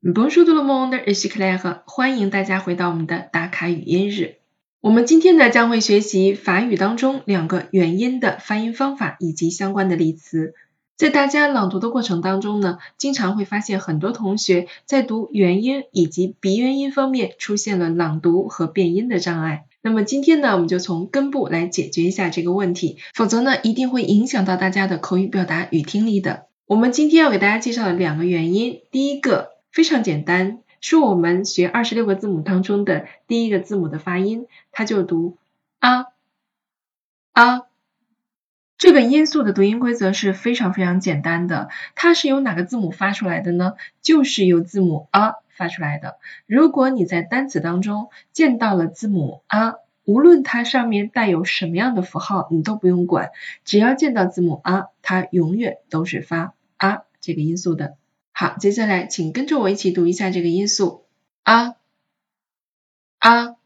Bonjour tout le monde, ici Claire，欢迎大家回到我们的打卡语音日。我们今天呢将会学习法语当中两个元音的发音方法以及相关的例词。在大家朗读的过程当中呢，经常会发现很多同学在读元音以及鼻元音方面出现了朗读和变音的障碍。那么今天呢，我们就从根部来解决一下这个问题，否则呢一定会影响到大家的口语表达与听力的。我们今天要给大家介绍的两个元音，第一个。非常简单，是我们学二十六个字母当中的第一个字母的发音，它就读啊啊。这个音素的读音规则是非常非常简单的，它是由哪个字母发出来的呢？就是由字母啊发出来的。如果你在单词当中见到了字母啊，无论它上面带有什么样的符号，你都不用管，只要见到字母啊，它永远都是发啊这个音素的。好，接下来请跟着我一起读一下这个音素啊啊。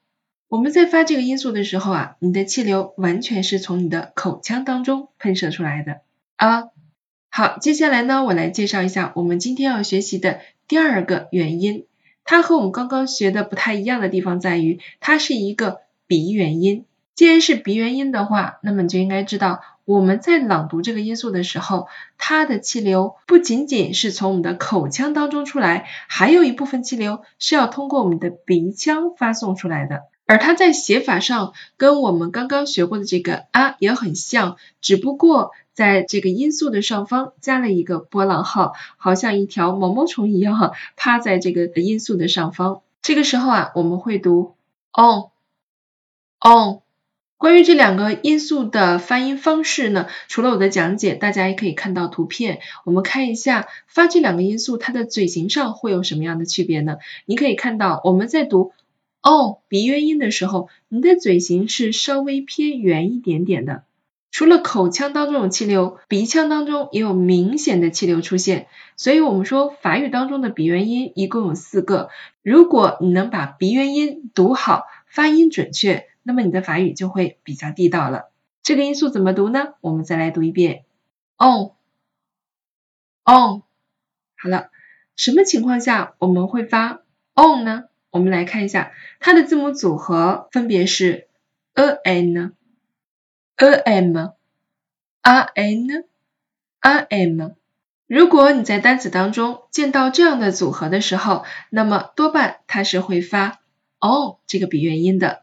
我们在发这个音素的时候啊，你的气流完全是从你的口腔当中喷射出来的啊。好，接下来呢，我来介绍一下我们今天要学习的第二个元音，它和我们刚刚学的不太一样的地方在于，它是一个鼻元音。既然是鼻元音的话，那么你就应该知道。我们在朗读这个音素的时候，它的气流不仅仅是从我们的口腔当中出来，还有一部分气流是要通过我们的鼻腔发送出来的。而它在写法上跟我们刚刚学过的这个啊也很像，只不过在这个音素的上方加了一个波浪号，好像一条毛毛虫一样哈，趴在这个音素的上方。这个时候啊，我们会读 on on。关于这两个音素的发音方式呢，除了我的讲解，大家也可以看到图片。我们看一下发这两个音素，它的嘴型上会有什么样的区别呢？你可以看到我们在读哦鼻元音的时候，你的嘴型是稍微偏圆一点点的。除了口腔当中有气流，鼻腔当中也有明显的气流出现。所以我们说法语当中的鼻元音一共有四个。如果你能把鼻元音读好，发音准确。那么你的法语就会比较地道了。这个音素怎么读呢？我们再来读一遍，on，on。好了，什么情况下我们会发 on 呢？我们来看一下，它的字母组合分别是 a n a m a n a m。如果你在单词当中见到这样的组合的时候，那么多半它是会发 on 这个鼻元音的。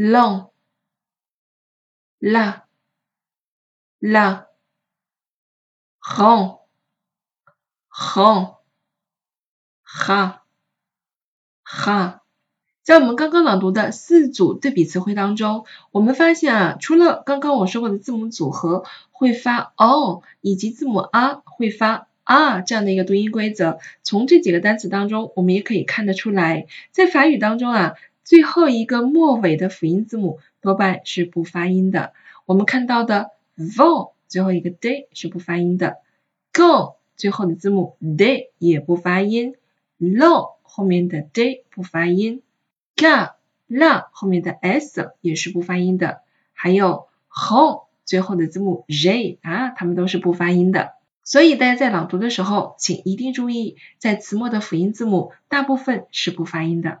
la, la, rend, rend, ra, ra。在我们刚刚朗读的四组对比词汇当中，我们发现啊，除了刚刚我说过的字母组合会发 on，以及字母 a 会发 a 这样的一个读音规则，从这几个单词当中，我们也可以看得出来，在法语当中啊。最后一个末尾的辅音字母多半是不发音的。我们看到的 vo 最后一个 d 是不发音的，go 最后的字母 d 也不发音，lo 后面的 d 不发音，ga la 后面的 s 也是不发音的，还有 ho 最后的字母 j 啊，它们都是不发音的。所以大家在朗读的时候，请一定注意，在词末的辅音字母大部分是不发音的。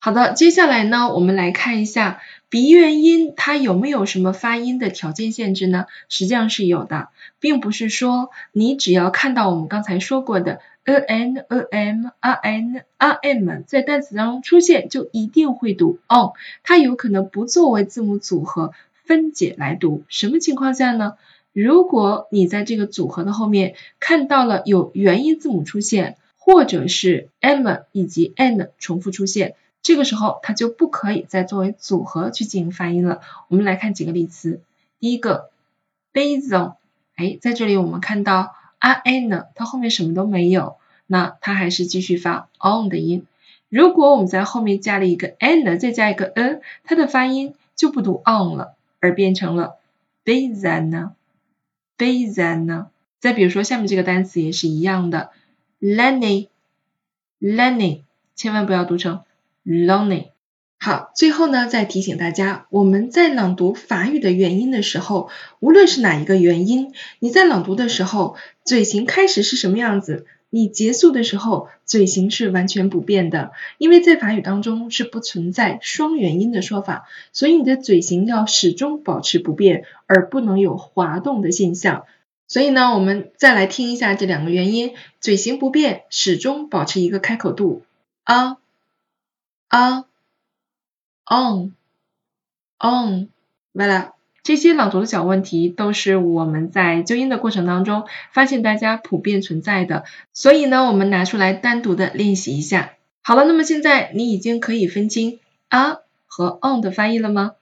好的，接下来呢，我们来看一下鼻元音它有没有什么发音的条件限制呢？实际上是有的，并不是说你只要看到我们刚才说过的 a n a m a n a m 在单词当中出现，就一定会读 on，它有可能不作为字母组合分解来读。什么情况下呢？如果你在这个组合的后面看到了有元音字母出现，或者是 m 以及 n 重复出现，这个时候它就不可以再作为组合去进行发音了。我们来看几个例词。第一个 basil，哎，在这里我们看到 a n，它后面什么都没有，那它还是继续发 on 的音。如果我们在后面加了一个 n，再加一个 n，它的发音就不读 on 了，而变成了 basil。b a s a n 呢？再比如说下面这个单词也是一样的，Lenny，Lenny，千万不要读成 Lonely。好，最后呢再提醒大家，我们在朗读法语的元音的时候，无论是哪一个元音，你在朗读的时候，嘴型开始是什么样子，你结束的时候嘴型是完全不变的，因为在法语当中是不存在双元音的说法，所以你的嘴型要始终保持不变，而不能有滑动的现象。所以呢，我们再来听一下这两个元音，嘴型不变，始终保持一个开口度啊啊。on on，完了，这些朗读的小问题都是我们在纠音的过程当中发现大家普遍存在的，所以呢，我们拿出来单独的练习一下。好了，那么现在你已经可以分清啊和 on 的翻译了吗？